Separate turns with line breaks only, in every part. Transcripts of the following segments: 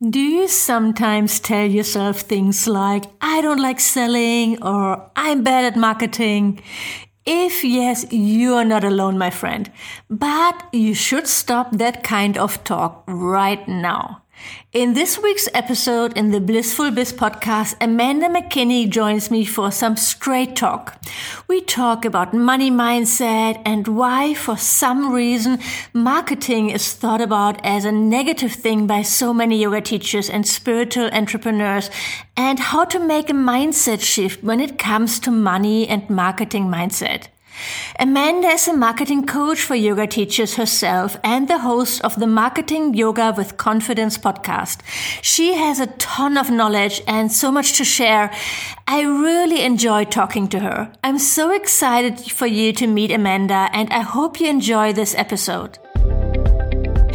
Do you sometimes tell yourself things like, I don't like selling or I'm bad at marketing? If yes, you are not alone, my friend. But you should stop that kind of talk right now. In this week's episode in the Blissful Biz podcast, Amanda McKinney joins me for some straight talk. We talk about money mindset and why, for some reason, marketing is thought about as a negative thing by so many yoga teachers and spiritual entrepreneurs, and how to make a mindset shift when it comes to money and marketing mindset. Amanda is a marketing coach for yoga teachers herself and the host of the Marketing Yoga with Confidence podcast. She has a ton of knowledge and so much to share. I really enjoy talking to her. I'm so excited for you to meet Amanda and I hope you enjoy this episode.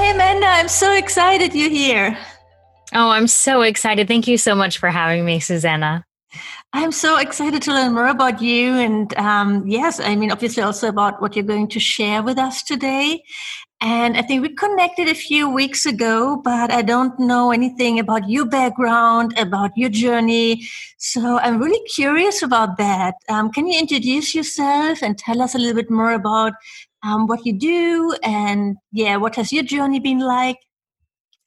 Hi, Amanda. I'm so excited you're here.
Oh, I'm so excited. Thank you so much for having me, Susanna.
I'm so excited to learn more about you. And um, yes, I mean, obviously, also about what you're going to share with us today. And I think we connected a few weeks ago, but I don't know anything about your background, about your journey. So I'm really curious about that. Um, can you introduce yourself and tell us a little bit more about um, what you do, and yeah, what has your journey been like?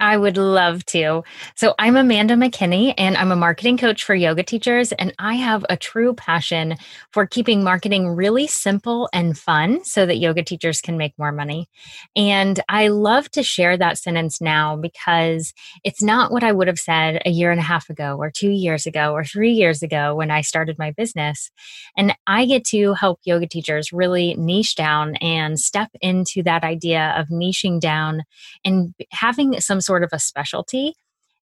I would love to. So, I'm Amanda McKinney, and I'm a marketing coach for yoga teachers. And I have a true passion for keeping marketing really simple and fun so that yoga teachers can make more money. And I love to share that sentence now because it's not what I would have said a year and a half ago, or two years ago, or three years ago when I started my business. And I get to help yoga teachers really niche down and step into that idea of niching down and having some sort sort of a specialty.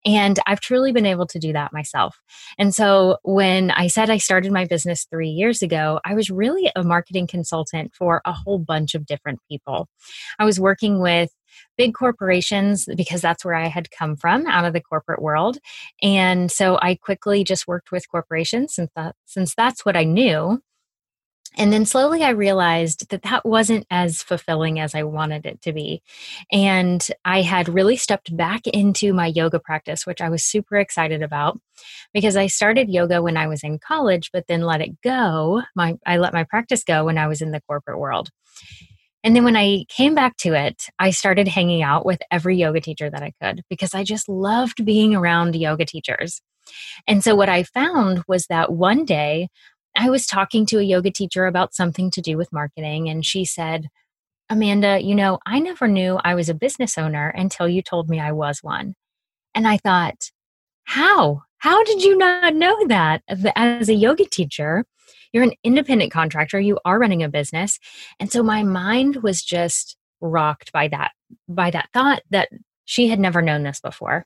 And I've truly been able to do that myself. And so when I said I started my business three years ago, I was really a marketing consultant for a whole bunch of different people. I was working with big corporations because that's where I had come from out of the corporate world. And so I quickly just worked with corporations since, that, since that's what I knew. And then slowly I realized that that wasn't as fulfilling as I wanted it to be. And I had really stepped back into my yoga practice, which I was super excited about because I started yoga when I was in college, but then let it go. My, I let my practice go when I was in the corporate world. And then when I came back to it, I started hanging out with every yoga teacher that I could because I just loved being around yoga teachers. And so what I found was that one day I was talking to a yoga teacher about something to do with marketing, and she said, Amanda, you know, I never knew I was a business owner until you told me I was one. And I thought, how? How did you not know that as a yoga teacher? You're an independent contractor, you are running a business. And so my mind was just rocked by that by that thought that she had never known this before.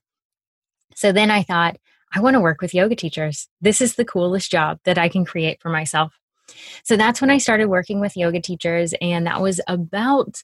So then I thought, I want to work with yoga teachers. This is the coolest job that I can create for myself. So that's when I started working with yoga teachers and that was about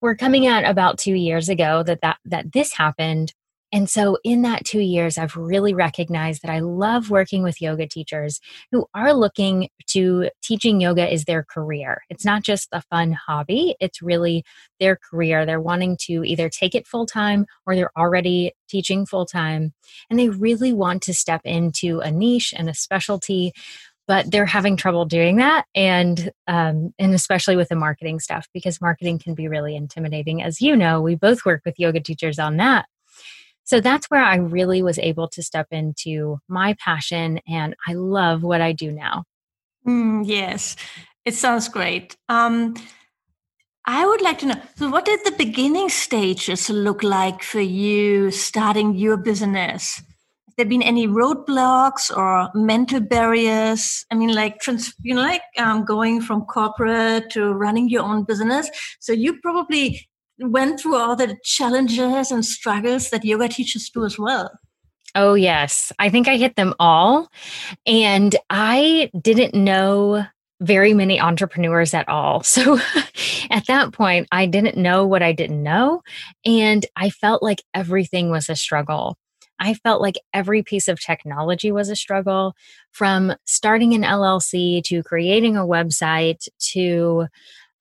we're coming at about 2 years ago that that that this happened and so, in that two years, I've really recognized that I love working with yoga teachers who are looking to teaching yoga is their career. It's not just a fun hobby, it's really their career. They're wanting to either take it full time or they're already teaching full time. And they really want to step into a niche and a specialty but they're having trouble doing that and um, and especially with the marketing stuff because marketing can be really intimidating as you know we both work with yoga teachers on that so that's where I really was able to step into my passion, and I love what I do now.
Mm, yes, it sounds great. Um, I would like to know so, what did the beginning stages look like for you starting your business? Have there been any roadblocks or mental barriers? I mean, like trans, you know, like um, going from corporate to running your own business. So you probably went through all the challenges and struggles that yoga teachers do as well.
Oh, yes. I think I hit them all. And I didn't know very many entrepreneurs at all. So at that point, I didn't know what I didn't know. And I felt like everything was a struggle. I felt like every piece of technology was a struggle from starting an LLC to creating a website to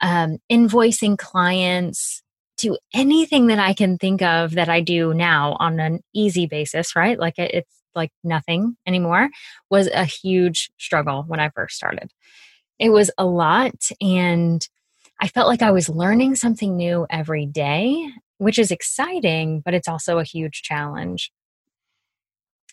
um, invoicing clients to anything that I can think of that I do now on an easy basis, right? Like it's like nothing anymore, was a huge struggle when I first started. It was a lot. And I felt like I was learning something new every day, which is exciting, but it's also a huge challenge.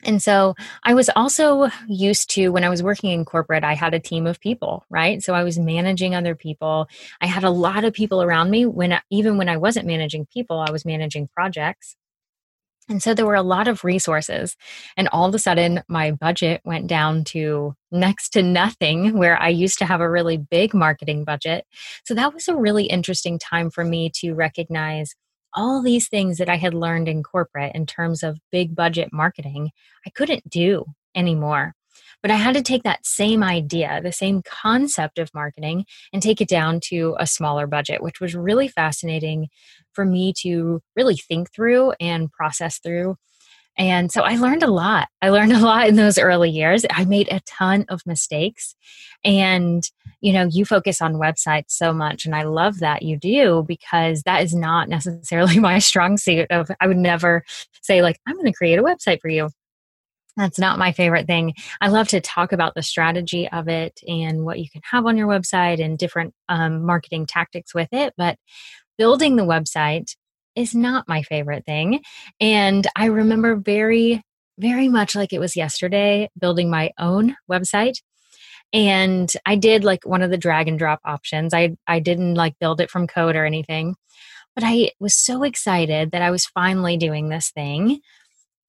And so I was also used to when I was working in corporate, I had a team of people, right? So I was managing other people. I had a lot of people around me when even when I wasn't managing people, I was managing projects. And so there were a lot of resources. And all of a sudden, my budget went down to next to nothing, where I used to have a really big marketing budget. So that was a really interesting time for me to recognize all these things that I had learned in corporate in terms of big budget marketing, I couldn't do anymore. But I had to take that same idea, the same concept of marketing, and take it down to a smaller budget, which was really fascinating for me to really think through and process through. And so I learned a lot. I learned a lot in those early years. I made a ton of mistakes. And, you know, you focus on websites so much. And I love that you do because that is not necessarily my strong suit of I would never say, like, I'm going to create a website for you. That's not my favorite thing. I love to talk about the strategy of it and what you can have on your website and different um, marketing tactics with it. But building the website is not my favorite thing. And I remember very, very much like it was yesterday building my own website. And I did like one of the drag and drop options. I I didn't like build it from code or anything. But I was so excited that I was finally doing this thing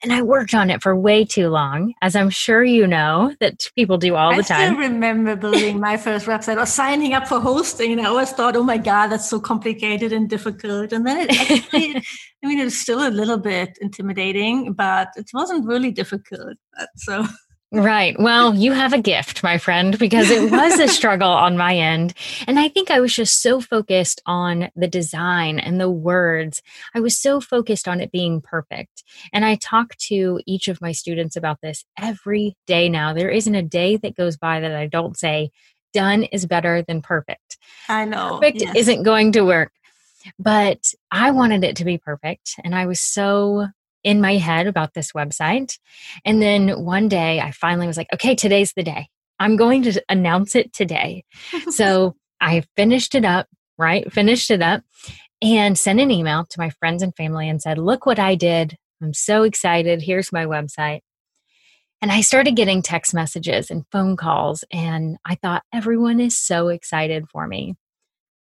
and I worked on it for way too long, as I'm sure you know that people do all the time.
I still remember building my first website or signing up for hosting, and I always thought, "Oh my god, that's so complicated and difficult." And then it actually, I mean, it was still a little bit intimidating, but it wasn't really difficult. Uh, so
Right. Well, you have a gift, my friend, because it was a struggle on my end. And I think I was just so focused on the design and the words. I was so focused on it being perfect. And I talk to each of my students about this every day now. There isn't a day that goes by that I don't say, done is better than perfect.
I know.
Perfect yes. isn't going to work. But I wanted it to be perfect. And I was so in my head about this website. And then one day I finally was like, okay, today's the day. I'm going to announce it today. so I finished it up, right? Finished it up and sent an email to my friends and family and said, look what I did. I'm so excited. Here's my website. And I started getting text messages and phone calls, and I thought everyone is so excited for me.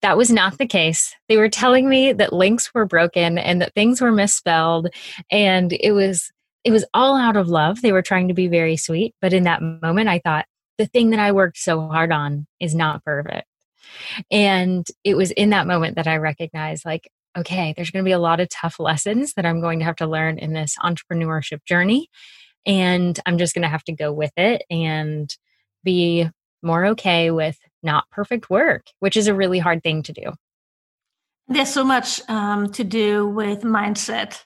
That was not the case. They were telling me that links were broken and that things were misspelled and it was it was all out of love. They were trying to be very sweet, but in that moment I thought the thing that I worked so hard on is not perfect. And it was in that moment that I recognized like okay, there's going to be a lot of tough lessons that I'm going to have to learn in this entrepreneurship journey and I'm just going to have to go with it and be more okay with not perfect work, which is a really hard thing to do.
There's so much um, to do with mindset.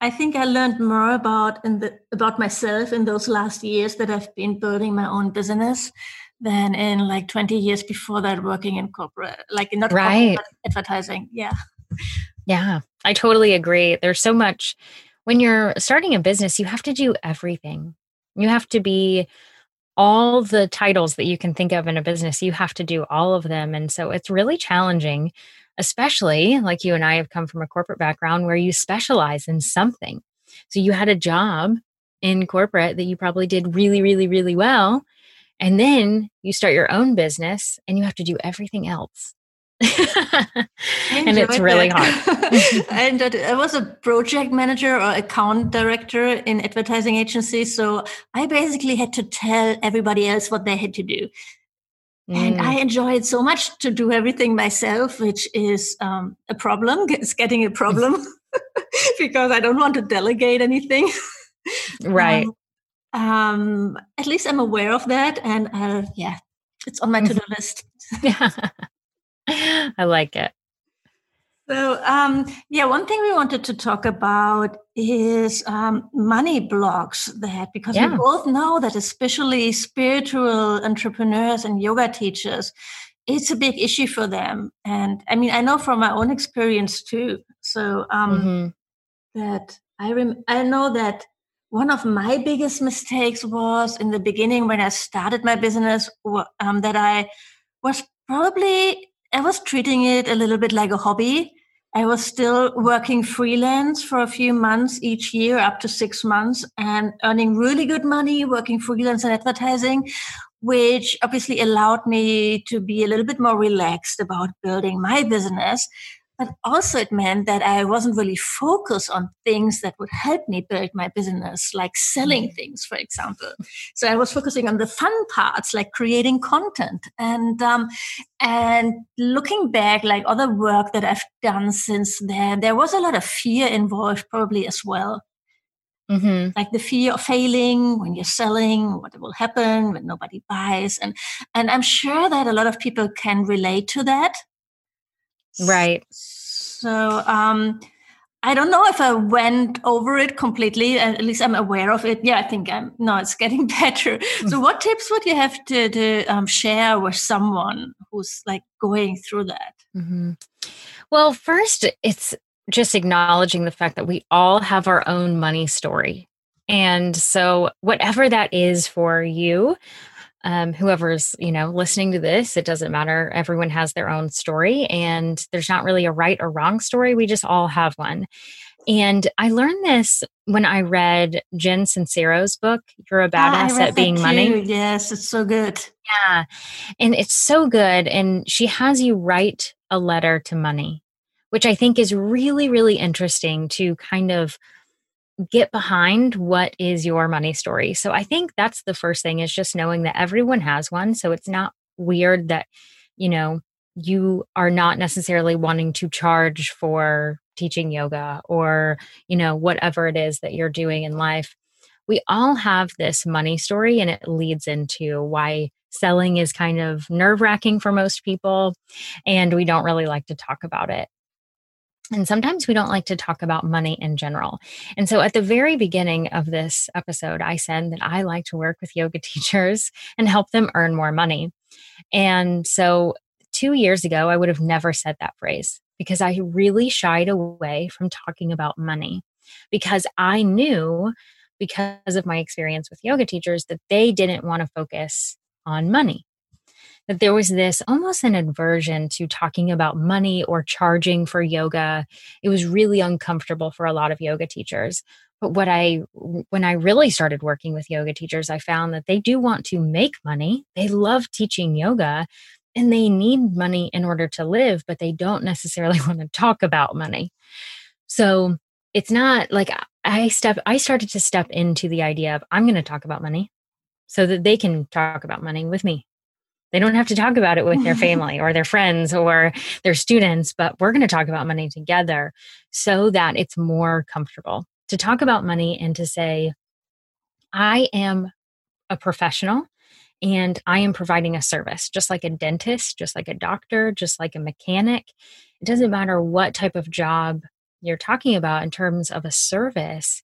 I think I learned more about in the about myself in those last years that I've been building my own business than in like 20 years before that working in corporate, like in not right. advertising. Yeah.
Yeah, I totally agree. There's so much when you're starting a business, you have to do everything. You have to be all the titles that you can think of in a business, you have to do all of them. And so it's really challenging, especially like you and I have come from a corporate background where you specialize in something. So you had a job in corporate that you probably did really, really, really well. And then you start your own business and you have to do everything else. and it's really that.
hard. and I was a project manager or account director in advertising agencies, so I basically had to tell everybody else what they had to do. Mm. And I enjoyed so much to do everything myself, which is um, a problem. It's getting a problem because I don't want to delegate anything.
Right.
Um, um, at least I'm aware of that, and I'll, yeah, it's on my to do list.
yeah, I like it.
So, um, yeah, one thing we wanted to talk about is um, money blocks. That because yeah. we both know that, especially spiritual entrepreneurs and yoga teachers, it's a big issue for them. And I mean, I know from my own experience too. So um, mm-hmm. that I rem- I know that one of my biggest mistakes was in the beginning when I started my business um, that I was probably I was treating it a little bit like a hobby. I was still working freelance for a few months each year, up to six months, and earning really good money working freelance and advertising, which obviously allowed me to be a little bit more relaxed about building my business. But also, it meant that I wasn't really focused on things that would help me build my business, like selling mm-hmm. things, for example. So I was focusing on the fun parts, like creating content. And um, and looking back, like other work that I've done since then, there was a lot of fear involved, probably as well. Mm-hmm. Like the fear of failing when you're selling, what will happen when nobody buys, and and I'm sure that a lot of people can relate to that
Right.
So um, I don't know if I went over it completely. At least I'm aware of it. Yeah, I think I'm. No, it's getting better. so, what tips would you have to, to um, share with someone who's like going through that?
Mm-hmm. Well, first, it's just acknowledging the fact that we all have our own money story. And so, whatever that is for you, um, whoever's you know listening to this it doesn't matter. Everyone has their own story and there's not really a right or wrong story. We just all have one. And i learned this when i read jen sincero's book you're a badass ah, at being money.
Yes it's so good.
Yeah and it's so good and she has you write a letter to money which i think is really really interesting to kind of get behind what is your money story. So I think that's the first thing is just knowing that everyone has one. So it's not weird that, you know, you are not necessarily wanting to charge for teaching yoga or, you know, whatever it is that you're doing in life. We all have this money story and it leads into why selling is kind of nerve wracking for most people and we don't really like to talk about it. And sometimes we don't like to talk about money in general. And so at the very beginning of this episode, I said that I like to work with yoga teachers and help them earn more money. And so two years ago, I would have never said that phrase because I really shied away from talking about money because I knew because of my experience with yoga teachers that they didn't want to focus on money that there was this almost an aversion to talking about money or charging for yoga. It was really uncomfortable for a lot of yoga teachers. But what I, when I really started working with yoga teachers, I found that they do want to make money. They love teaching yoga and they need money in order to live, but they don't necessarily want to talk about money. So it's not like I step, I started to step into the idea of I'm going to talk about money so that they can talk about money with me they don't have to talk about it with their family or their friends or their students, but we're going to talk about money together so that it's more comfortable to talk about money and to say, I am a professional and I am providing a service, just like a dentist, just like a doctor, just like a mechanic. It doesn't matter what type of job you're talking about in terms of a service.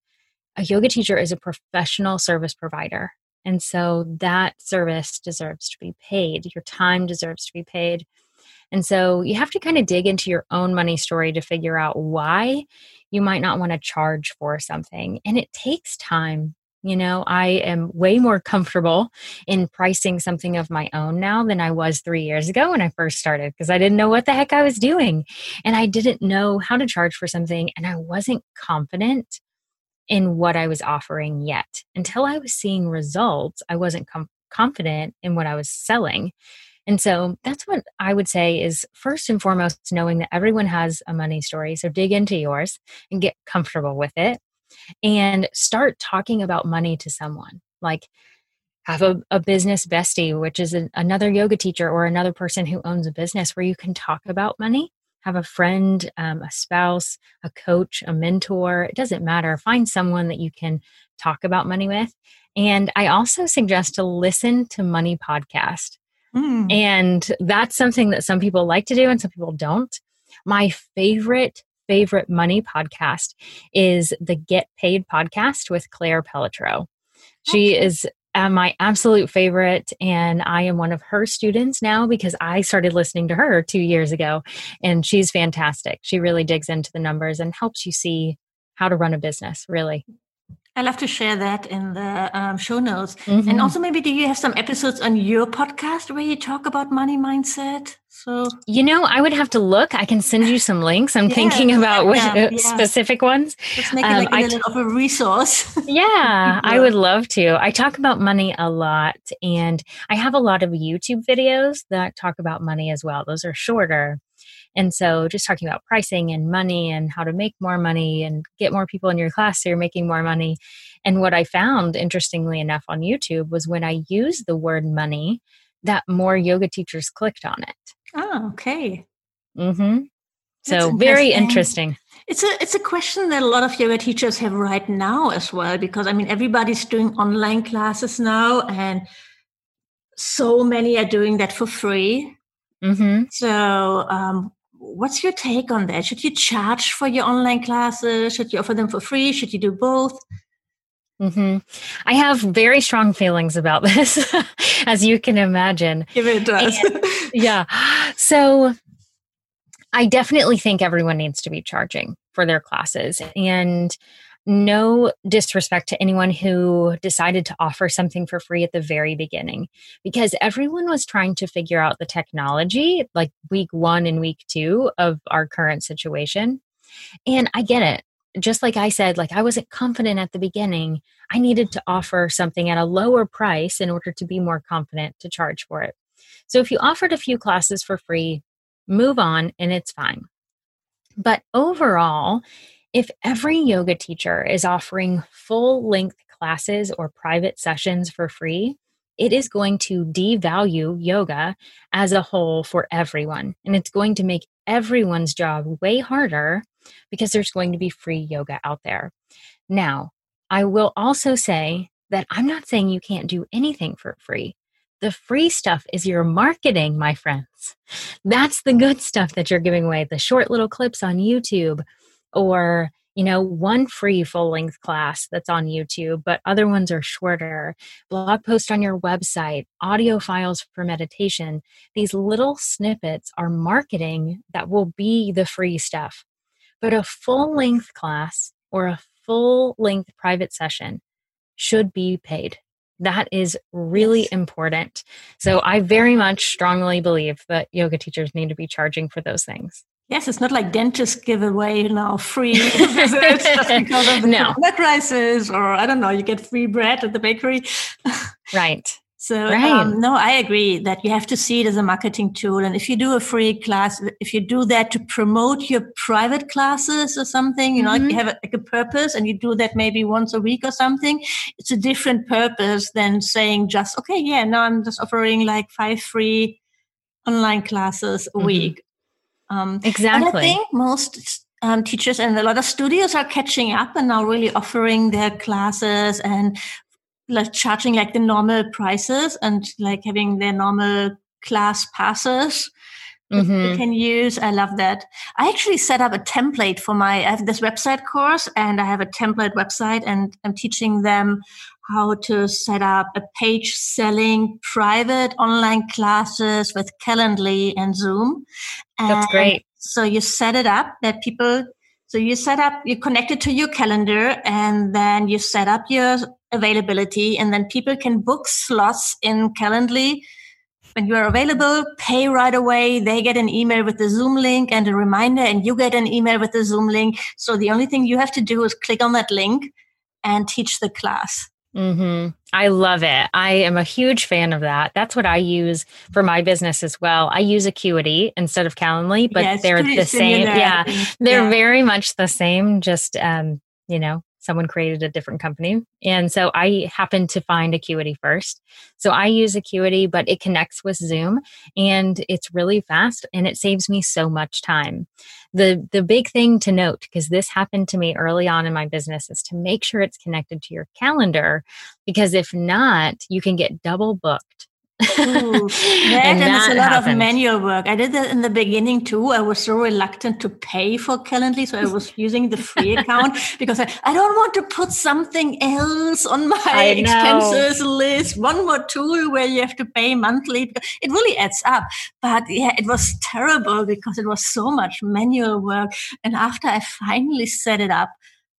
A yoga teacher is a professional service provider. And so that service deserves to be paid. Your time deserves to be paid. And so you have to kind of dig into your own money story to figure out why you might not want to charge for something. And it takes time. You know, I am way more comfortable in pricing something of my own now than I was three years ago when I first started because I didn't know what the heck I was doing. And I didn't know how to charge for something and I wasn't confident in what I was offering yet. Until I was seeing results, I wasn't com- confident in what I was selling. And so that's what I would say is first and foremost knowing that everyone has a money story. So dig into yours and get comfortable with it and start talking about money to someone. Like have a, a business bestie, which is an, another yoga teacher or another person who owns a business where you can talk about money have a friend, um, a spouse, a coach, a mentor. It doesn't matter. Find someone that you can talk about money with. And I also suggest to listen to Money Podcast. Mm. And that's something that some people like to do and some people don't. My favorite, favorite money podcast is the Get Paid podcast with Claire Pelletreau. She okay. is uh, my absolute favorite, and I am one of her students now because I started listening to her two years ago, and she's fantastic. She really digs into the numbers and helps you see how to run a business, really.
I'll have to share that in the um, show notes. Mm-hmm. And also, maybe do you have some episodes on your podcast where you talk about money mindset? So,
you know, I would have to look. I can send you some links. I'm yeah, thinking about which, yeah, yeah. specific ones.
Let's make it um, like a little of a resource.
yeah, I would love to. I talk about money a lot, and I have a lot of YouTube videos that talk about money as well. Those are shorter. And so just talking about pricing and money and how to make more money and get more people in your class so you're making more money. And what I found, interestingly enough, on YouTube was when I used the word money, that more yoga teachers clicked on it.
Oh, okay.
Mm-hmm. So very interesting.
It's a it's a question that a lot of yoga teachers have right now as well, because I mean everybody's doing online classes now, and so many are doing that for free. Mm-hmm. So, um, what's your take on that? Should you charge for your online classes? Should you offer them for free? Should you do both?
Mm-hmm. I have very strong feelings about this, as you can imagine.
Give it to us.
yeah. So I definitely think everyone needs to be charging for their classes. And no disrespect to anyone who decided to offer something for free at the very beginning because everyone was trying to figure out the technology like week one and week two of our current situation. And I get it. Just like I said, like I wasn't confident at the beginning. I needed to offer something at a lower price in order to be more confident to charge for it. So if you offered a few classes for free, move on and it's fine. But overall, if every yoga teacher is offering full length classes or private sessions for free, it is going to devalue yoga as a whole for everyone. And it's going to make everyone's job way harder because there's going to be free yoga out there. Now, I will also say that I'm not saying you can't do anything for free. The free stuff is your marketing, my friends. That's the good stuff that you're giving away the short little clips on YouTube or you know one free full length class that's on youtube but other ones are shorter. Blog post on your website audio files for meditation these little snippets are marketing that will be the free stuff. But a full length class or a full length private session should be paid. That is really important. So i very much strongly believe that yoga teachers need to be charging for those things
Yes, it's not like dentists give away now free visits just because of the no. crisis, or I don't know, you get free bread at the bakery.
right.
So right. Um, no, I agree that you have to see it as a marketing tool. And if you do a free class, if you do that to promote your private classes or something, you know, mm-hmm. like you have a, like a purpose and you do that maybe once a week or something, it's a different purpose than saying just, okay, yeah, now I'm just offering like five free online classes a mm-hmm. week
um, exactly.
And I think most um, teachers and a lot of studios are catching up and now really offering their classes and like charging like the normal prices and like having their normal class passes mm-hmm. you can use. I love that. I actually set up a template for my, I have this website course and I have a template website and I'm teaching them how to set up a page selling private online classes with Calendly and Zoom.
And That's great.
So you set it up that people, so you set up, you connect it to your calendar and then you set up your availability and then people can book slots in Calendly when you are available, pay right away. They get an email with the Zoom link and a reminder, and you get an email with the Zoom link. So the only thing you have to do is click on that link and teach the class.
Mm-hmm. I love it. I am a huge fan of that. That's what I use for my business as well. I use Acuity instead of Calendly, but they're the same. Yeah, they're yeah. very much the same. Just um, you know, someone created a different company. And so I happened to find Acuity first. So I use Acuity, but it connects with Zoom and it's really fast and it saves me so much time. The the big thing to note because this happened to me early on in my business is to make sure it's connected to your calendar because if not, you can get double booked
Ooh, that and, and it's a lot happens. of manual work. I did that in the beginning too. I was so reluctant to pay for Calendly, so I was using the free account because I, I don't want to put something else on my expenses list. One more tool where you have to pay monthly. It really adds up. But yeah, it was terrible because it was so much manual work. And after I finally set it up,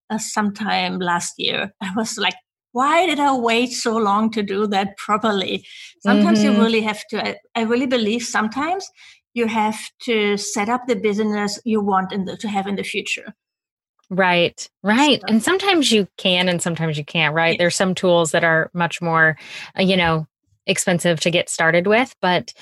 uh, sometime last year, I was like why did I wait so long to do that properly? Sometimes mm-hmm. you really have to, I, I, really believe sometimes you have to set up the business you want in the, to have in the future.
Right, right. So. And sometimes you can and sometimes you can't, right? Yeah. There's some tools that are much more, uh, you know, expensive to get started with, but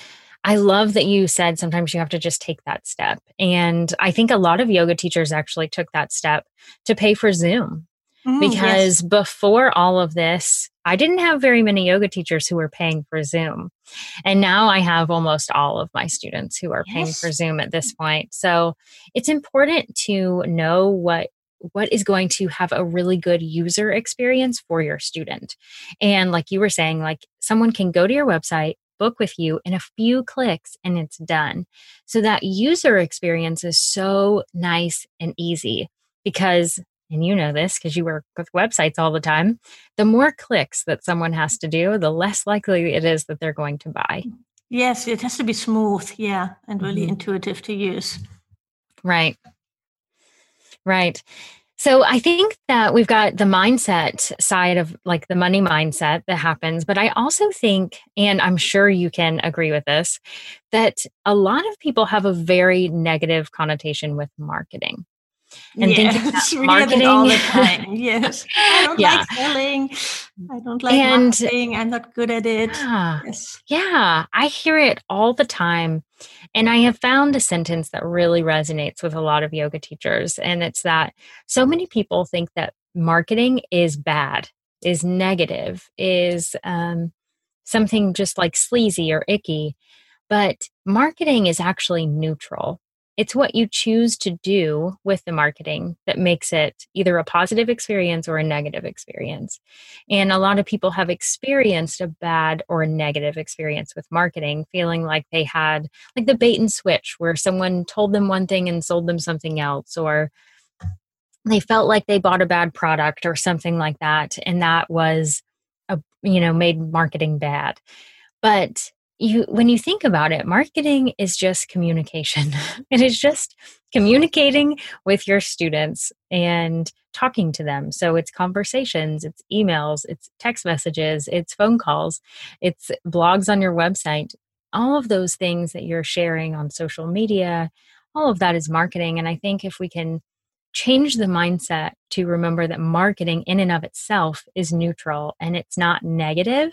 I love that you said sometimes you have to just take that step. And I think a lot of yoga teachers actually took that step to pay for Zoom Mm, because yes. before all of this, I didn't have very many yoga teachers who were paying for Zoom. And now I have almost all of my students who are yes. paying for Zoom at this point. So it's important to know what what is going to have a really good user experience for your student. And like you were saying, like someone can go to your website, book with you in a few clicks and it's done. So that user experience is so nice and easy because and you know this because you work with websites all the time, the more clicks that someone has to do, the less likely it is that they're going to buy.
Yes, it has to be smooth, yeah, and really mm-hmm. intuitive to use.
Right. Right. So I think that we've got the mindset side of like the money mindset that happens, but I also think, and I'm sure you can agree with this, that a lot of people have a very negative connotation with marketing
and yes, thinking marketing all the time. Yes, I don't yeah. like selling. I don't like and, marketing. I'm not good at it.
Yeah, yes. yeah, I hear it all the time, and I have found a sentence that really resonates with a lot of yoga teachers, and it's that so many people think that marketing is bad, is negative, is um, something just like sleazy or icky. But marketing is actually neutral it's what you choose to do with the marketing that makes it either a positive experience or a negative experience. And a lot of people have experienced a bad or a negative experience with marketing, feeling like they had like the bait and switch where someone told them one thing and sold them something else, or they felt like they bought a bad product or something like that. And that was a, you know, made marketing bad. But you when you think about it marketing is just communication. It is just communicating with your students and talking to them. So it's conversations it's emails it's text messages it's phone calls it's blogs on your website. All of those things that you're sharing on social media all of that is marketing. And i think if we can change the mindset to remember that marketing in and of itself is neutral and it's not negative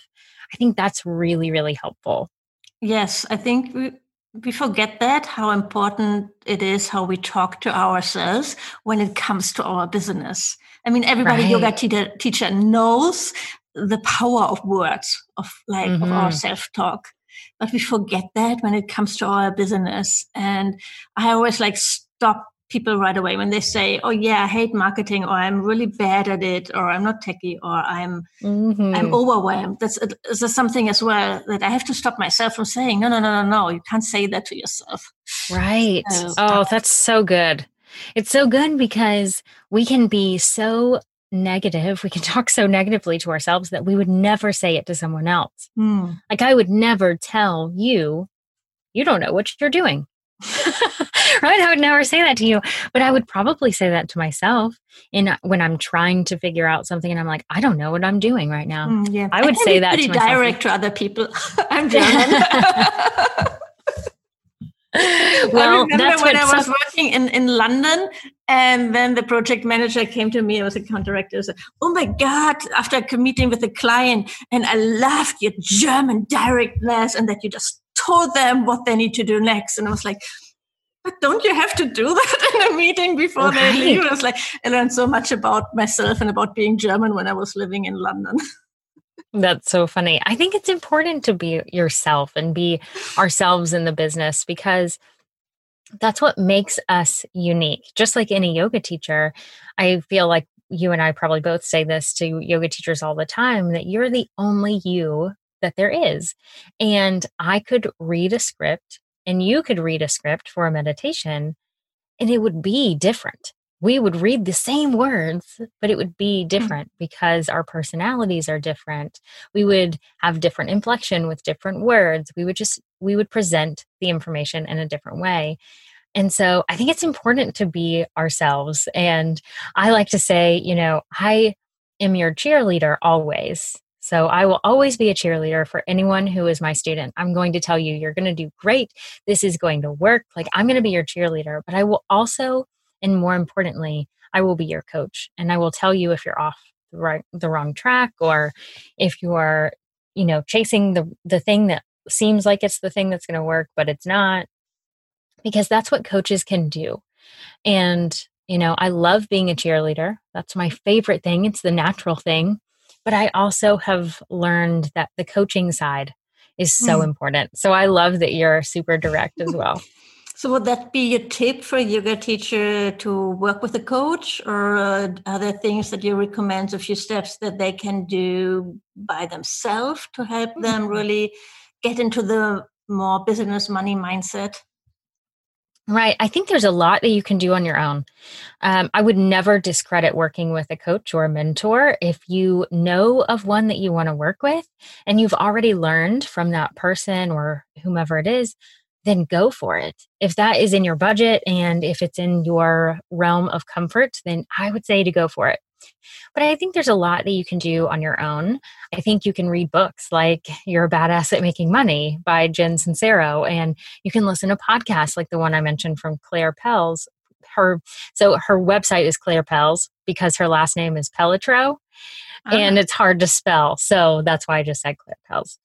i think that's really really helpful
Yes, I think we, we forget that how important it is how we talk to ourselves when it comes to our business. I mean, everybody right. yoga teacher, teacher knows the power of words, of like mm-hmm. of our mm-hmm. self talk, but we forget that when it comes to our business. And I always like stop people right away when they say, "Oh yeah, I hate marketing," or "I'm really bad at it," or "I'm not techie," or "I'm mm-hmm. I'm overwhelmed." That's is something as well that I have to stop myself from saying, "No, no, no, no, no! You can't say that to yourself."
Right. So, oh, that's so good. It's so good because we can be so negative. We can talk so negatively to ourselves that we would never say it to someone else. Mm. Like I would never tell you, you don't know what you're doing. right? I would never say that to you, but I would probably say that to myself in when I'm trying to figure out something and I'm like, I don't know what I'm doing right now. Mm, yeah. I would I say that
pretty
to
direct to other people. I'm German. well, I remember when I was working in, in London, and then the project manager came to me. I was a account director. Said, "Oh my God!" After a meeting with a client, and I loved your German directness, and that you just told them what they need to do next. And I was like, but don't you have to do that in a meeting before they leave? I was like, I learned so much about myself and about being German when I was living in London.
That's so funny. I think it's important to be yourself and be ourselves in the business because that's what makes us unique. Just like any yoga teacher, I feel like you and I probably both say this to yoga teachers all the time that you're the only you that there is. And I could read a script and you could read a script for a meditation and it would be different. We would read the same words, but it would be mm. different because our personalities are different. We would have different inflection with different words. We would just, we would present the information in a different way. And so I think it's important to be ourselves. And I like to say, you know, I am your cheerleader always. So I will always be a cheerleader for anyone who is my student. I'm going to tell you, you're going to do great. This is going to work. Like I'm going to be your cheerleader, but I will also, and more importantly, I will be your coach and I will tell you if you're off the right, the wrong track or if you are, you know, chasing the, the thing that seems like it's the thing that's going to work, but it's not because that's what coaches can do. And, you know, I love being a cheerleader. That's my favorite thing. It's the natural thing. But I also have learned that the coaching side is so mm. important. So I love that you're super direct as well.
So would that be a tip for a yoga teacher to work with a coach or uh, are there things that you recommend, a few steps that they can do by themselves to help them mm-hmm. really get into the more business money mindset?
Right. I think there's a lot that you can do on your own. Um, I would never discredit working with a coach or a mentor if you know of one that you want to work with and you've already learned from that person or whomever it is, then go for it. If that is in your budget and if it's in your realm of comfort, then I would say to go for it. But I think there's a lot that you can do on your own. I think you can read books like You're a Badass at Making Money by Jen Sincero, and you can listen to podcasts like the one I mentioned from Claire Pells. Her so her website is Claire Pells because her last name is Pelletreau, uh-huh. and it's hard to spell. So that's why I just said Claire Pells.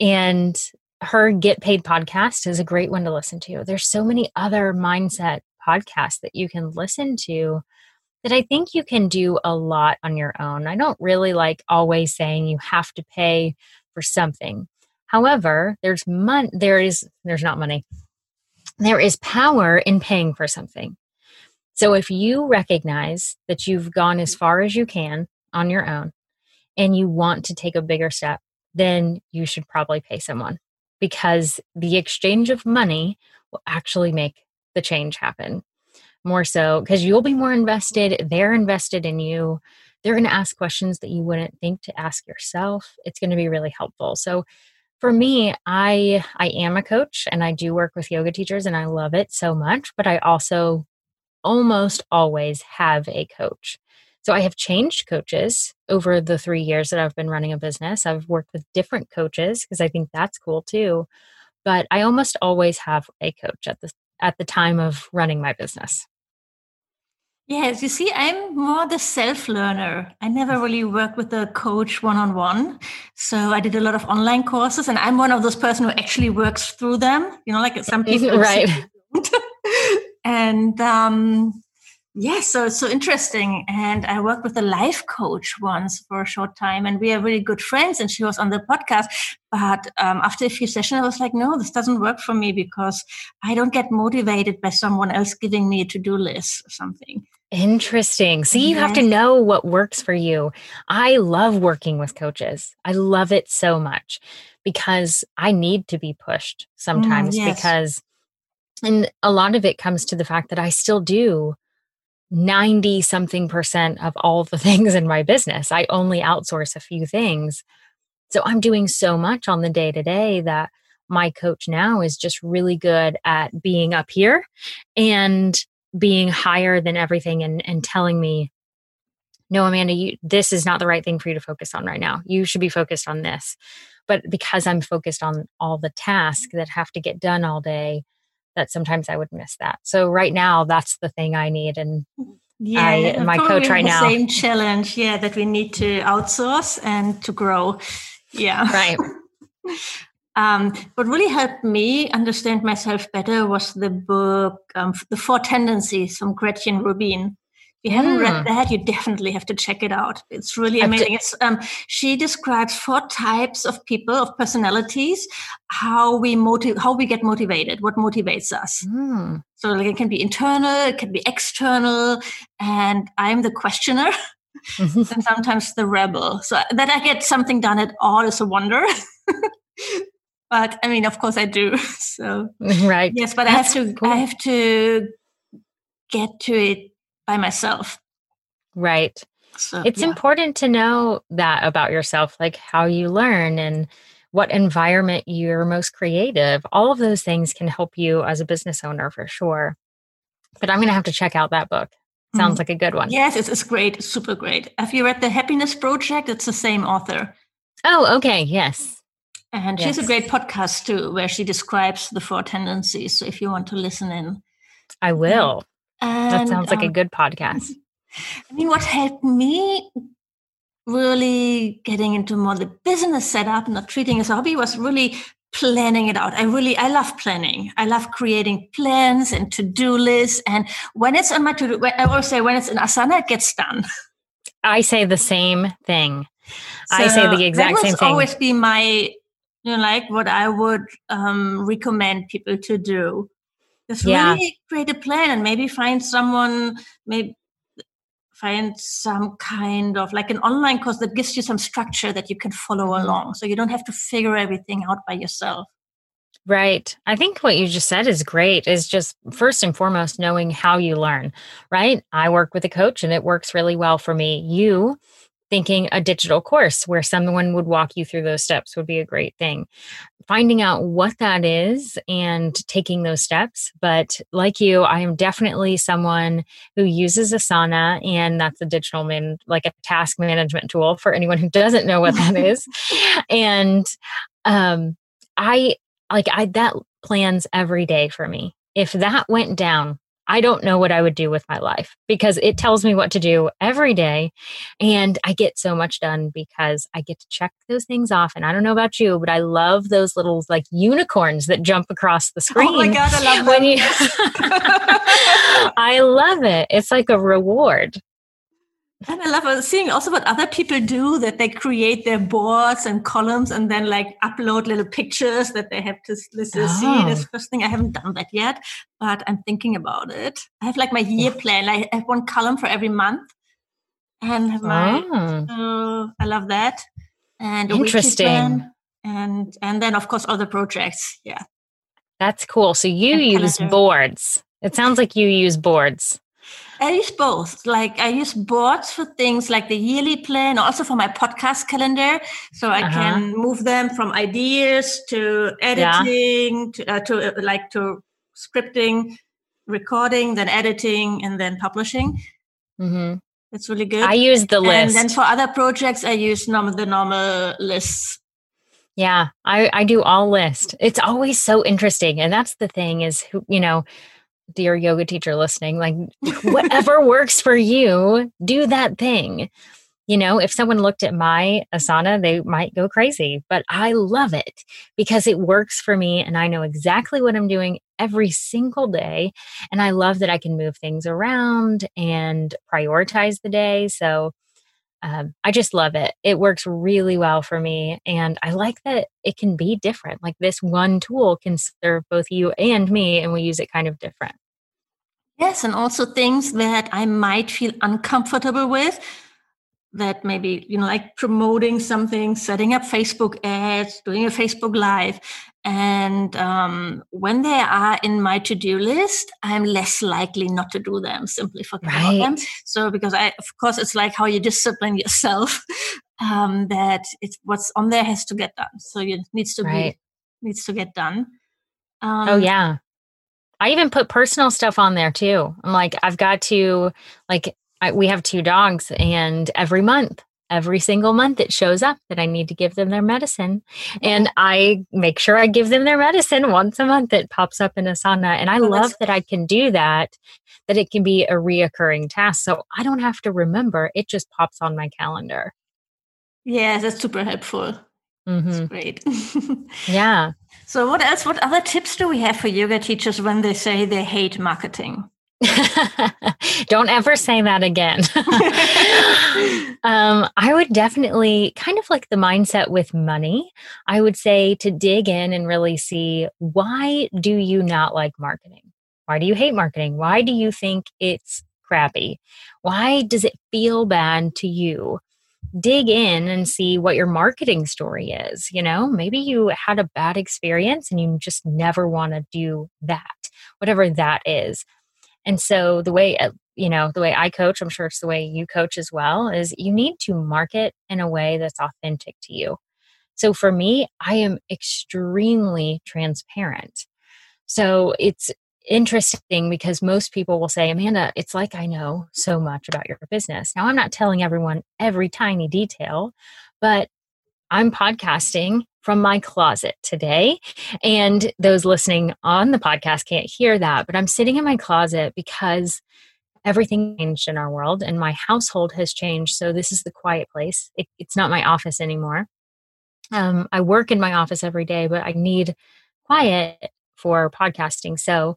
And her Get Paid podcast is a great one to listen to. There's so many other mindset podcasts that you can listen to that I think you can do a lot on your own. I don't really like always saying you have to pay for something. However, there's money there is there's not money. There is power in paying for something. So if you recognize that you've gone as far as you can on your own and you want to take a bigger step, then you should probably pay someone because the exchange of money will actually make the change happen more so because you'll be more invested. They're invested in you. They're going to ask questions that you wouldn't think to ask yourself. It's going to be really helpful. So, for me, I I am a coach and I do work with yoga teachers and I love it so much, but I also almost always have a coach. So I have changed coaches over the 3 years that I've been running a business. I've worked with different coaches because I think that's cool too. But I almost always have a coach at the at the time of running my business.
Yes, you see, I'm more the self learner. I never really worked with a coach one on one. So I did a lot of online courses, and I'm one of those person who actually works through them. You know, like some people,
right?
and um, Yes, so it's so interesting. And I worked with a life coach once for a short time, and we are really good friends. And she was on the podcast. But um, after a few sessions, I was like, no, this doesn't work for me because I don't get motivated by someone else giving me a to do list or something.
Interesting. See, you have to know what works for you. I love working with coaches. I love it so much because I need to be pushed sometimes mm, yes. because, and a lot of it comes to the fact that I still do 90 something percent of all the things in my business. I only outsource a few things. So I'm doing so much on the day to day that my coach now is just really good at being up here and being higher than everything and, and telling me, no, Amanda, you, this is not the right thing for you to focus on right now. You should be focused on this. But because I'm focused on all the tasks that have to get done all day, that sometimes I would miss that. So right now, that's the thing I need. And yeah, I, my coach right now.
Same challenge, yeah, that we need to outsource and to grow. Yeah,
right.
Um, what really helped me understand myself better was the book um, The Four Tendencies from Gretchen Rubin. If you haven't mm. read hmm. that, you definitely have to check it out. It's really amazing. It's, um, she describes four types of people, of personalities, how we motive, how we get motivated, what motivates us. Mm. So like it can be internal, it can be external, and I'm the questioner. and sometimes the rebel. So that I get something done at all is a wonder. but I mean, of course I do. So
right.
Yes, but That's I have to cool. I have to get to it by myself.
Right. So, it's yeah. important to know that about yourself, like how you learn and what environment you're most creative. All of those things can help you as a business owner for sure. But I'm going to have to check out that book. Sounds mm like a good one.
Yes, it's, it's great. It's super great. Have you read The Happiness Project? It's the same author.
Oh, okay. Yes.
And yes. she's a great podcast too, where she describes the four tendencies. So if you want to listen in,
I will. And, that sounds like um, a good podcast.
I mean, what helped me really getting into more the business setup, not treating as a hobby, was really planning it out. I really, I love planning. I love creating plans and to-do lists. And when it's on my to-do, I always say when it's in Asana, it gets done.
I say the same thing. So I say the exact same thing.
always be my, you know, like what I would um, recommend people to do. Just yeah. really create a plan and maybe find someone, maybe find some kind of like an online course that gives you some structure that you can follow mm-hmm. along so you don't have to figure everything out by yourself
Right. I think what you just said is great is just first and foremost knowing how you learn, right? I work with a coach and it works really well for me. You thinking a digital course where someone would walk you through those steps would be a great thing. Finding out what that is and taking those steps. But like you, I am definitely someone who uses Asana, and that's a digital man, like a task management tool for anyone who doesn't know what that is. And um, I like I that plans every day for me. If that went down, I don't know what I would do with my life because it tells me what to do every day. And I get so much done because I get to check those things off. And I don't know about you, but I love those little like unicorns that jump across the screen. Oh
my God, I love when you
I love it. It's like a reward.
And I love seeing also what other people do that they create their boards and columns and then like upload little pictures that they have to listen, oh. see. This first thing I haven't done that yet, but I'm thinking about it. I have like my year plan. Like I have one column for every month, and have my. Oh. Uh, I love that. And
interesting.
and and then of course other projects. Yeah.
That's cool. So you and use calendar. boards. It sounds like you use boards.
I use both. Like I use boards for things like the yearly plan, also for my podcast calendar, so I uh-huh. can move them from ideas to editing yeah. to, uh, to uh, like to scripting, recording, then editing, and then publishing. Mm-hmm. It's really good.
I use the list,
and then for other projects, I use normal the normal lists.
Yeah, I I do all list. It's always so interesting, and that's the thing is, you know dear yoga teacher listening, like whatever works for you, do that thing. You know, if someone looked at my asana, they might go crazy, but I love it because it works for me and I know exactly what I'm doing every single day. And I love that I can move things around and prioritize the day. So, um, I just love it. It works really well for me. And I like that it can be different. Like this one tool can serve both you and me, and we use it kind of different.
Yes, and also things that I might feel uncomfortable with that maybe you know like promoting something setting up facebook ads doing a facebook live and um, when they are in my to-do list i'm less likely not to do them simply forget right. them so because i of course it's like how you discipline yourself um, that it's what's on there has to get done so it needs to right. be needs to get done
um, oh yeah I even put personal stuff on there too. I'm like, I've got to, like, I, we have two dogs, and every month, every single month, it shows up that I need to give them their medicine. And I make sure I give them their medicine once a month. It pops up in Asana. And I oh, love that I can do that, that it can be a reoccurring task. So I don't have to remember, it just pops on my calendar.
Yeah, that's super helpful. Mm-hmm. great.
yeah.
So, what else? What other tips do we have for yoga teachers when they say they hate marketing?
Don't ever say that again. um, I would definitely kind of like the mindset with money. I would say to dig in and really see why do you not like marketing? Why do you hate marketing? Why do you think it's crappy? Why does it feel bad to you? dig in and see what your marketing story is. You know, maybe you had a bad experience and you just never want to do that, whatever that is. And so the way, uh, you know, the way I coach, I'm sure it's the way you coach as well, is you need to market in a way that's authentic to you. So for me, I am extremely transparent. So it's interesting because most people will say, Amanda, it's like I know so much about your business. Now, I'm not telling everyone every tiny detail, but I'm podcasting from my closet today. And those listening on the podcast can't hear that, but I'm sitting in my closet because everything changed in our world and my household has changed. So this is the quiet place. It, it's not my office anymore. Um, I work in my office every day, but I need quiet for podcasting. So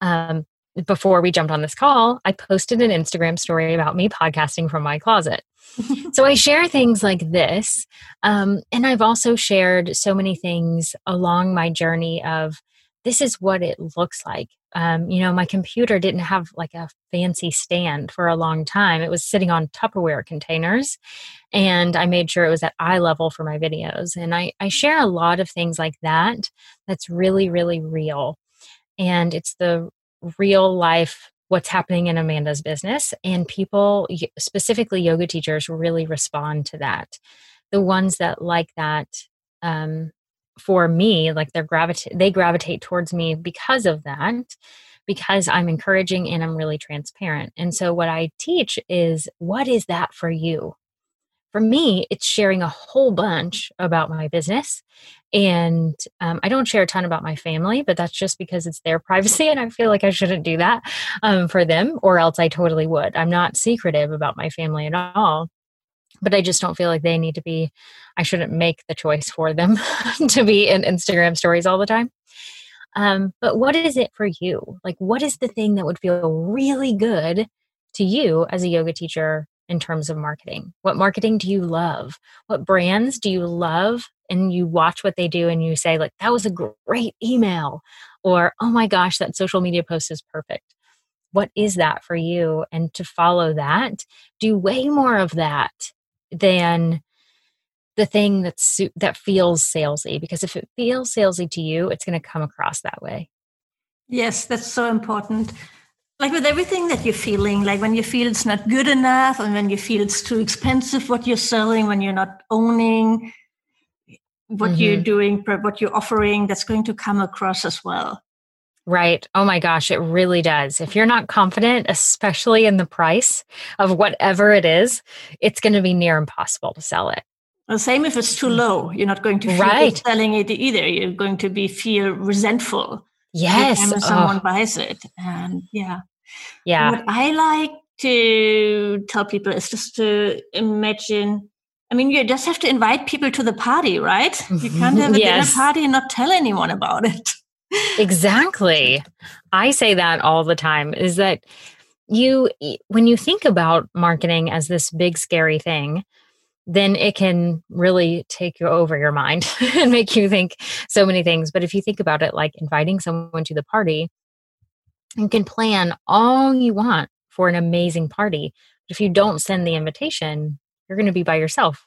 um, before we jumped on this call, I posted an Instagram story about me podcasting from my closet. so I share things like this. Um, and I've also shared so many things along my journey of this is what it looks like. Um, you know, my computer didn't have like a fancy stand for a long time. It was sitting on Tupperware containers, and I made sure it was at eye level for my videos. And I, I share a lot of things like that that's really, really real. And it's the real life what's happening in Amanda's business. And people, specifically yoga teachers, really respond to that. The ones that like that, um, for me, like they're gravitate, they gravitate towards me because of that, because I'm encouraging and I'm really transparent. And so, what I teach is what is that for you? For me, it's sharing a whole bunch about my business and um, I don't share a ton about my family, but that's just because it's their privacy, and I feel like I shouldn't do that um, for them, or else I totally would. I'm not secretive about my family at all, but I just don't feel like they need to be. I shouldn't make the choice for them to be in Instagram stories all the time. Um, but what is it for you? Like, what is the thing that would feel really good to you as a yoga teacher in terms of marketing? What marketing do you love? What brands do you love? And you watch what they do and you say, like, that was a great email. Or, oh my gosh, that social media post is perfect. What is that for you? And to follow that, do way more of that than the thing that's that feels salesy because if it feels salesy to you it's going to come across that way
yes that's so important like with everything that you're feeling like when you feel it's not good enough and when you feel it's too expensive what you're selling when you're not owning what mm-hmm. you're doing what you're offering that's going to come across as well
Right. Oh my gosh, it really does. If you're not confident, especially in the price of whatever it is, it's going to be near impossible to sell it.
The same if it's too mm. low, you're not going to feel right. selling it either. You're going to be feel resentful.
Yes.
When someone oh. buys it. And yeah.
Yeah.
What I like to tell people is just to imagine. I mean, you just have to invite people to the party, right? You can't mm-hmm. have a yes. dinner party and not tell anyone about it.
exactly. I say that all the time is that you, when you think about marketing as this big, scary thing, then it can really take you over your mind and make you think so many things. But if you think about it like inviting someone to the party, you can plan all you want for an amazing party. But if you don't send the invitation, you're going to be by yourself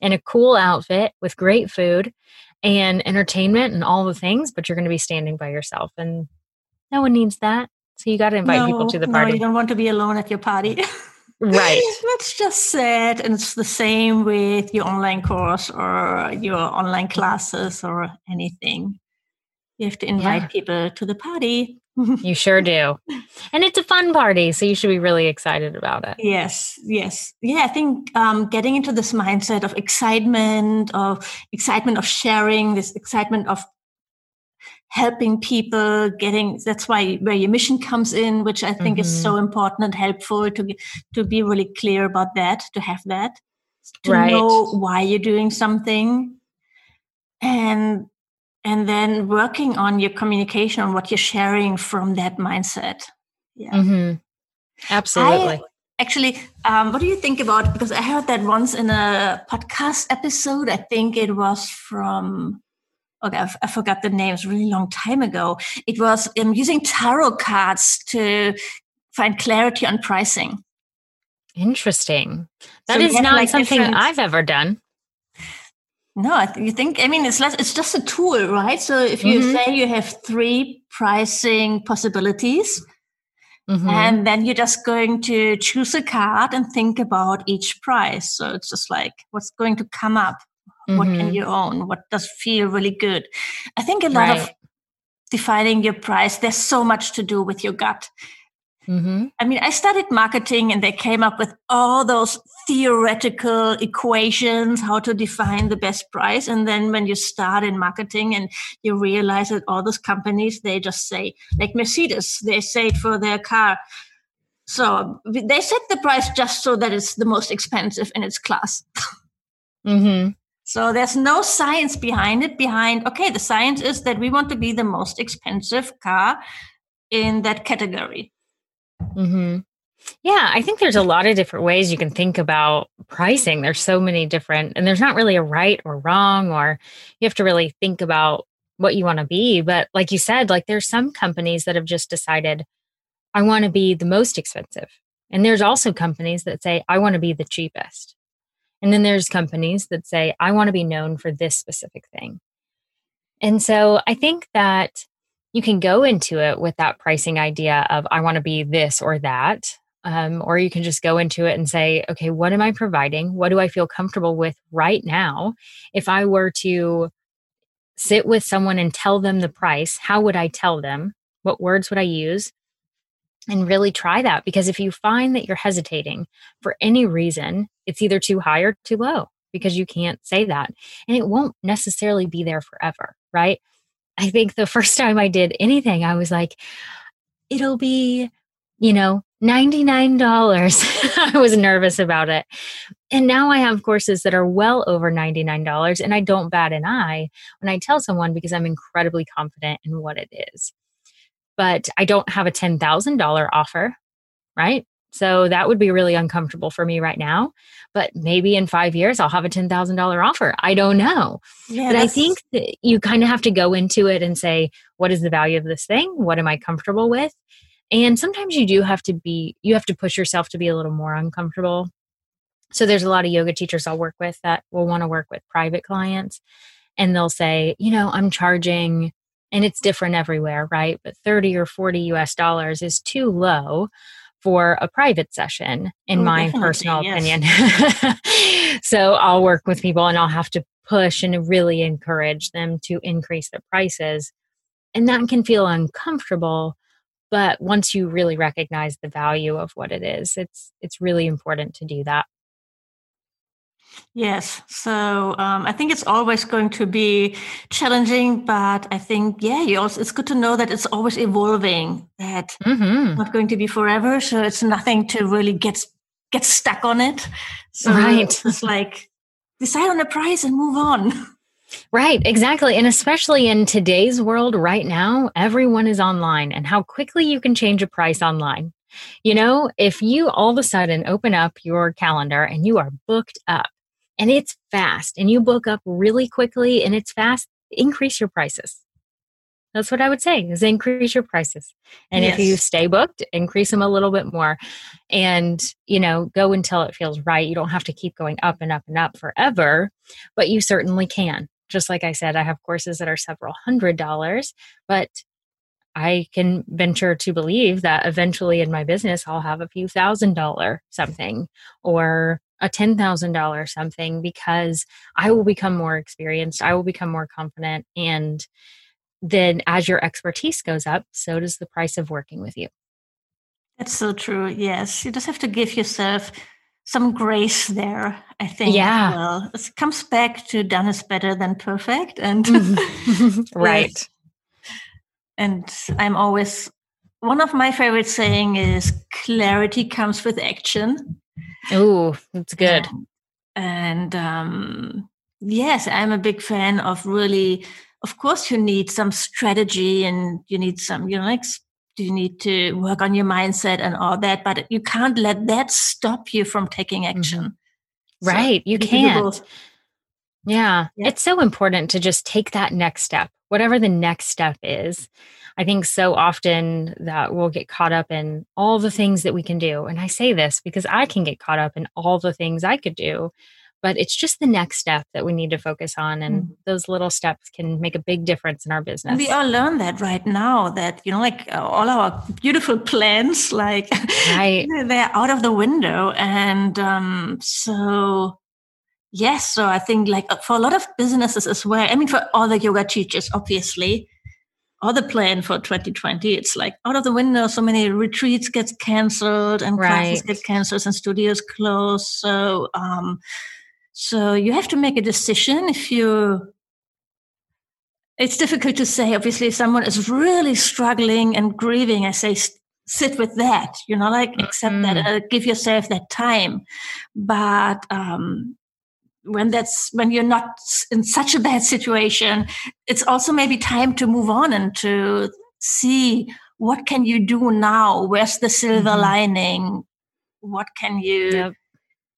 in a cool outfit with great food and entertainment and all the things, but you're going to be standing by yourself. And no one needs that. So you got to invite no, people to the party.
No, you don't want to be alone at your party.
right.
Let's just sad. And it's the same with your online course or your online classes or anything. You have to invite yeah. people to the party
you sure do. And it's a fun party, so you should be really excited about it.
Yes, yes. Yeah, I think um, getting into this mindset of excitement, of excitement of sharing, this excitement of helping people, getting that's why where your mission comes in, which I think mm-hmm. is so mm-hmm. important and helpful to to be really clear about that, to have that, to right. know why you're doing something and and then working on your communication on what you're sharing from that mindset.
Yeah. Mm-hmm. absolutely. I,
actually um, what do you think about because i heard that once in a podcast episode i think it was from okay i, I forgot the name it's really long time ago. It was um, using tarot cards to find clarity on pricing.
Interesting. That so is not like something i've ever done
no, you think, I mean, it's less, it's just a tool, right? So if you mm-hmm. say you have three pricing possibilities, mm-hmm. and then you're just going to choose a card and think about each price. So it's just like, what's going to come up? Mm-hmm. What can mm-hmm. you own? What does feel really good? I think a lot right. of defining your price, there's so much to do with your gut. Mm-hmm. I mean, I studied marketing and they came up with all those theoretical equations, how to define the best price. And then when you start in marketing and you realize that all those companies, they just say, like Mercedes, they say it for their car. So they set the price just so that it's the most expensive in its class. mm-hmm. So there's no science behind it. Behind, okay, the science is that we want to be the most expensive car in that category.
Mm-hmm. Yeah, I think there's a lot of different ways you can think about pricing. There's so many different, and there's not really a right or wrong, or you have to really think about what you want to be. But like you said, like there's some companies that have just decided, I want to be the most expensive. And there's also companies that say, I want to be the cheapest. And then there's companies that say, I want to be known for this specific thing. And so I think that you can go into it with that pricing idea of I want to be this or that. Um, or you can just go into it and say, okay, what am I providing? What do I feel comfortable with right now? If I were to sit with someone and tell them the price, how would I tell them? What words would I use? And really try that because if you find that you're hesitating for any reason, it's either too high or too low because you can't say that. And it won't necessarily be there forever, right? I think the first time I did anything, I was like, it'll be, you know, $99. I was nervous about it. And now I have courses that are well over $99 and I don't bat an eye when I tell someone because I'm incredibly confident in what it is. But I don't have a $10,000 offer, right? So that would be really uncomfortable for me right now. But maybe in five years, I'll have a $10,000 offer. I don't know. Yeah, but I think that you kind of have to go into it and say, what is the value of this thing? What am I comfortable with? And sometimes you do have to be, you have to push yourself to be a little more uncomfortable. So there's a lot of yoga teachers I'll work with that will want to work with private clients. And they'll say, you know, I'm charging, and it's different everywhere, right? But 30 or 40 US dollars is too low for a private session, in oh, my personal yes. opinion. so I'll work with people and I'll have to push and really encourage them to increase their prices. And that can feel uncomfortable. But once you really recognize the value of what it is, it's it's really important to do that.
Yes. So um, I think it's always going to be challenging, but I think, yeah, you also, it's good to know that it's always evolving, that mm-hmm. not going to be forever. So it's nothing to really get, get stuck on it. So right. it's like decide on a price and move on.
Right, exactly. And especially in today's world right now, everyone is online and how quickly you can change a price online. You know, if you all of a sudden open up your calendar and you are booked up, and it's fast and you book up really quickly and it's fast, increase your prices. That's what I would say is increase your prices. And yes. if you stay booked, increase them a little bit more and, you know, go until it feels right. You don't have to keep going up and up and up forever, but you certainly can. Just like I said, I have courses that are several hundred dollars, but I can venture to believe that eventually in my business, I'll have a few thousand dollar something or a $10,000 something because I will become more experienced, I will become more confident. And then as your expertise goes up, so does the price of working with you.
That's so true. Yes. You just have to give yourself some grace there, I think.
Yeah.
Well, it comes back to done is better than perfect. And mm-hmm.
right.
And I'm always one of my favorite saying is clarity comes with action.
Oh, that's good.
And, and um, yes, I'm a big fan of really. Of course, you need some strategy and you need some, you know, like you need to work on your mindset and all that, but you can't let that stop you from taking action.
Mm-hmm. Right. So you can't. Yeah. yeah. It's so important to just take that next step, whatever the next step is. I think so often that we'll get caught up in all the things that we can do. And I say this because I can get caught up in all the things I could do, but it's just the next step that we need to focus on. And mm. those little steps can make a big difference in our business.
And we all learn that right now that, you know, like uh, all our beautiful plans, like right. they're out of the window. And um, so, yes, so I think like uh, for a lot of businesses as well, I mean, for all the yoga teachers, obviously, other plan for 2020 it's like out of the window so many retreats gets canceled and right. classes get canceled and studios close so um so you have to make a decision if you it's difficult to say obviously if someone is really struggling and grieving i say sit with that you know like accept mm-hmm. that uh, give yourself that time but um when that's when you're not in such a bad situation it's also maybe time to move on and to see what can you do now where's the silver mm-hmm. lining what can you yep.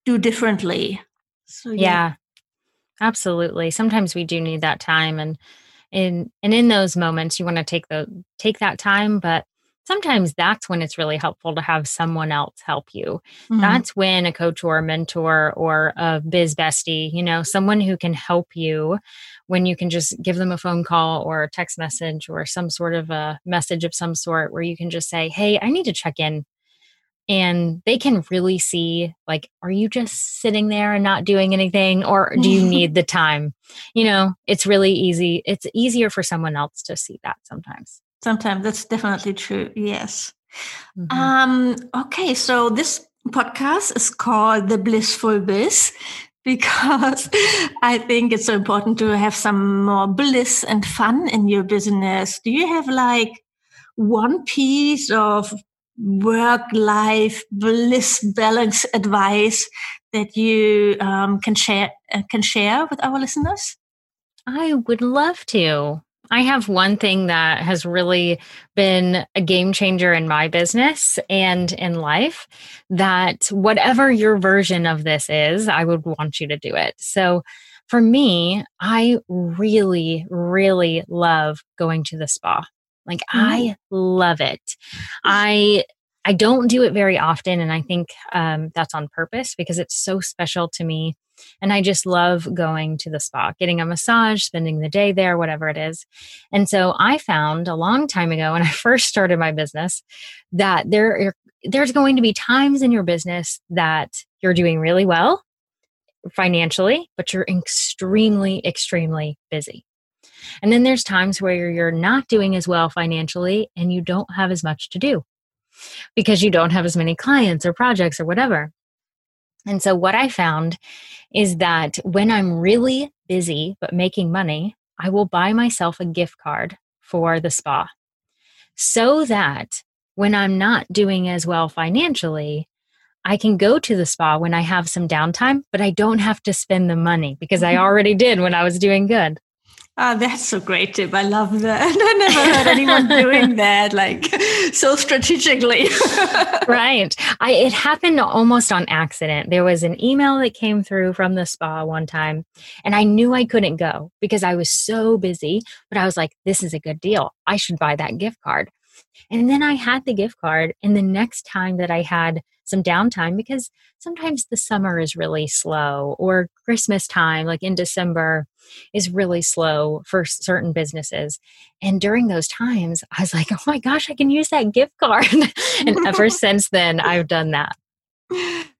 do differently
so yeah. yeah absolutely sometimes we do need that time and in and in those moments you want to take the take that time but sometimes that's when it's really helpful to have someone else help you. Mm-hmm. That's when a coach or a mentor or a biz bestie, you know, someone who can help you when you can just give them a phone call or a text message or some sort of a message of some sort where you can just say, Hey, I need to check in. And they can really see, like, are you just sitting there and not doing anything? Or do you need the time? You know, it's really easy. It's easier for someone else to see that sometimes.
Sometimes that's definitely true. Yes. Mm-hmm. Um, okay, so this podcast is called The Blissful Biz because I think it's so important to have some more bliss and fun in your business. Do you have like one piece of work life bliss balance advice that you um, can share uh, can share with our listeners?
I would love to. I have one thing that has really been a game changer in my business and in life that whatever your version of this is, I would want you to do it. So for me, I really, really love going to the spa. Like mm-hmm. I love it. I I don't do it very often, and I think um, that's on purpose because it's so special to me and I just love going to the spa, getting a massage, spending the day there, whatever it is. And so I found a long time ago when I first started my business that there there's going to be times in your business that you're doing really well financially, but you're extremely, extremely busy. And then there's times where you're not doing as well financially and you don't have as much to do because you don't have as many clients or projects or whatever. And so, what I found is that when I'm really busy but making money, I will buy myself a gift card for the spa so that when I'm not doing as well financially, I can go to the spa when I have some downtime, but I don't have to spend the money because I mm-hmm. already did when I was doing good.
Oh, that's a great tip. I love that. I never heard anyone doing that, like so strategically.
right. I it happened almost on accident. There was an email that came through from the spa one time, and I knew I couldn't go because I was so busy. But I was like, this is a good deal. I should buy that gift card. And then I had the gift card, and the next time that I had some downtime because sometimes the summer is really slow or Christmas time, like in December, is really slow for certain businesses. And during those times, I was like, oh my gosh, I can use that gift card. and ever since then, I've done that.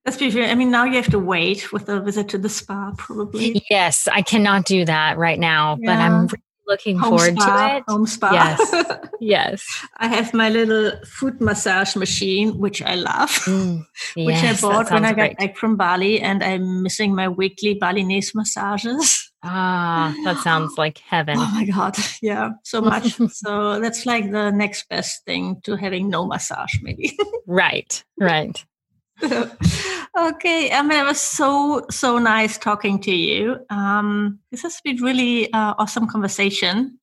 That's beautiful. I mean, now you have to wait with a visit to the spa, probably.
Yes, I cannot do that right now, yeah. but I'm looking home forward spa, to it.
Home spa.
Yes. yes.
I have my little foot massage machine, which I love, mm, which yes, I bought when I got back from Bali, and I'm missing my weekly Balinese massages.
Ah, that sounds like heaven.
Oh my God. Yeah, so much. so that's like the next best thing to having no massage, maybe.
right, right.
okay. I mean, it was so, so nice talking to you. Um, this has been really uh, awesome conversation.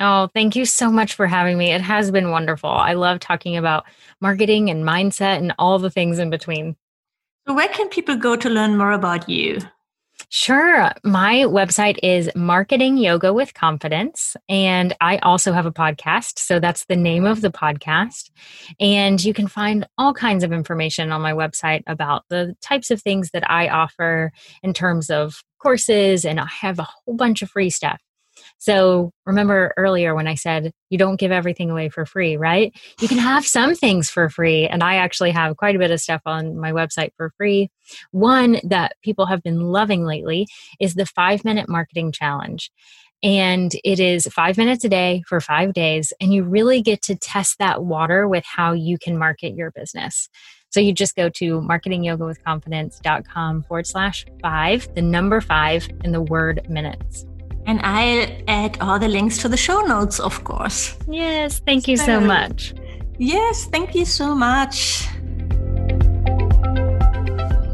Oh, thank you so much for having me. It has been wonderful. I love talking about marketing and mindset and all the things in between.
So, where can people go to learn more about you?
Sure. My website is Marketing Yoga with Confidence. And I also have a podcast. So that's the name of the podcast. And you can find all kinds of information on my website about the types of things that I offer in terms of courses. And I have a whole bunch of free stuff. So remember earlier when I said you don't give everything away for free, right? You can have some things for free. And I actually have quite a bit of stuff on my website for free. One that people have been loving lately is the five minute marketing challenge. And it is five minutes a day for five days. And you really get to test that water with how you can market your business. So you just go to marketingyogawithconfidence.com forward slash five, the number five, and the word minutes.
And I'll add all the links to the show notes, of course.
Yes, thank you so much.
Yes, thank you so much.